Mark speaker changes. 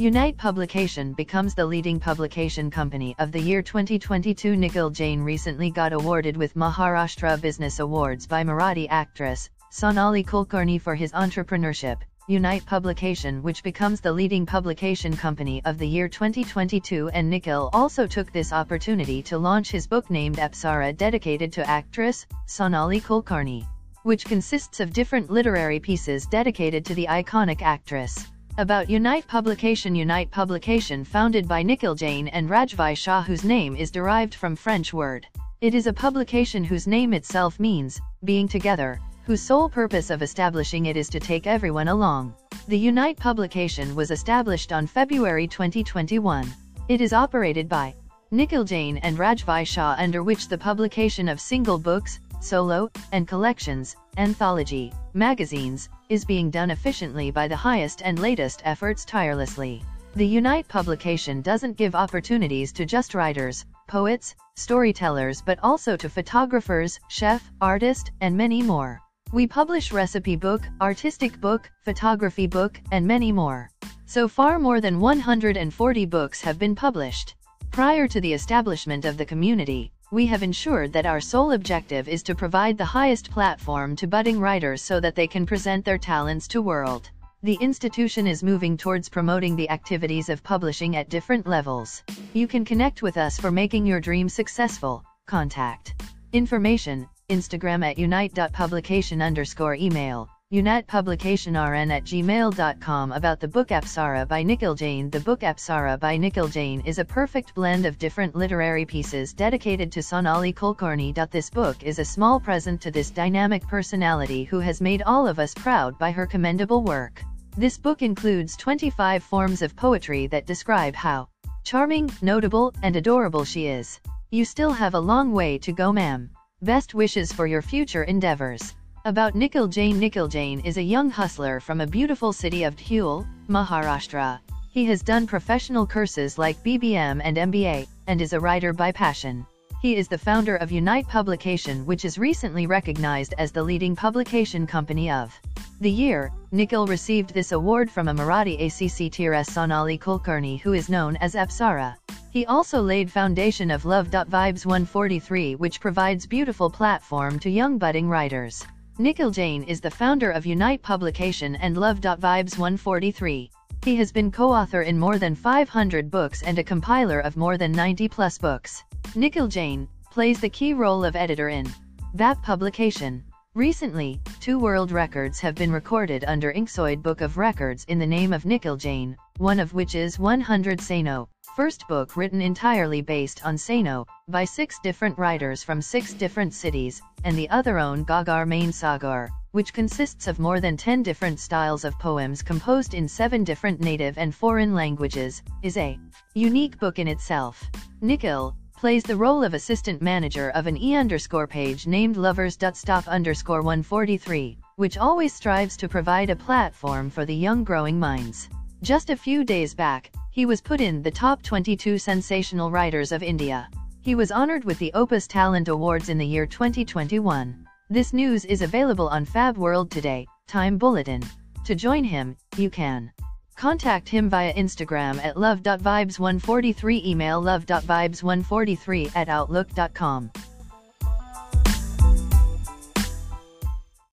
Speaker 1: Unite Publication becomes the leading publication company of the year 2022. Nikhil Jain recently got awarded with Maharashtra Business Awards by Marathi actress Sonali Kulkarni for his entrepreneurship. Unite Publication which becomes the leading publication company of the year 2022 and Nikhil also took this opportunity to launch his book named Apsara dedicated to actress Sonali Kulkarni, which consists of different literary pieces dedicated to the iconic actress. About Unite Publication Unite Publication founded by Nikhil Jain and Rajvai Shah whose name is derived from French word. It is a publication whose name itself means, being together, whose sole purpose of establishing it is to take everyone along. The Unite publication was established on February 2021. It is operated by Nikhil Jain and Rajvai Shah under which the publication of single books, solo, and collections, anthology, magazines, is being done efficiently by the highest and latest efforts tirelessly. The Unite publication doesn't give opportunities to just writers, poets, storytellers but also to photographers, chef, artist, and many more. We publish recipe book, artistic book, photography book, and many more. So far more than 140 books have been published. Prior to the establishment of the community, we have ensured that our sole objective is to provide the highest platform to budding writers so that they can present their talents to world. The institution is moving towards promoting the activities of publishing at different levels. You can connect with us for making your dream successful. Contact information Instagram at unite.publication underscore email unitepublicationrn at gmail.com about the book Apsara by Nikhil Jain. The book Apsara by Nikhil Jain is a perfect blend of different literary pieces dedicated to Sonali Kulkarni. This book is a small present to this dynamic personality who has made all of us proud by her commendable work. This book includes 25 forms of poetry that describe how charming, notable, and adorable she is. You still have a long way to go ma'am. Best wishes for your future endeavors. About Nikhil Jain Nikhil Jain is a young hustler from a beautiful city of Dhule, Maharashtra. He has done professional courses like BBM and MBA, and is a writer by passion. He is the founder of Unite Publication which is recently recognized as the leading publication company of the year. Nikhil received this award from a Marathi ACC Sonali Kulkarni who is known as Apsara. He also laid foundation of Love. Vibes 143 which provides beautiful platform to young budding writers. Nikhil Jain is the founder of Unite Publication and Love. Vibes 143. He has been co-author in more than 500 books and a compiler of more than 90 plus books. Nikhil Jain plays the key role of editor in VAP publication. Recently, two world records have been recorded under Inksoid Book of Records in the name of Nikhil Jain, one of which is 100 Sano first book written entirely based on Sano, by six different writers from six different cities, and the other own Gagar Main Sagar, which consists of more than 10 different styles of poems composed in seven different native and foreign languages, is a unique book in itself. Nikhil plays the role of assistant manager of an e underscore page named lovers.stop underscore 143, which always strives to provide a platform for the young growing minds. Just a few days back, he was put in the top 22 sensational writers of India. He was honored with the Opus Talent Awards in the year 2021. This news is available on Fab World Today, Time Bulletin. To join him, you can contact him via Instagram at love.vibes143 email love.vibes143 at outlook.com.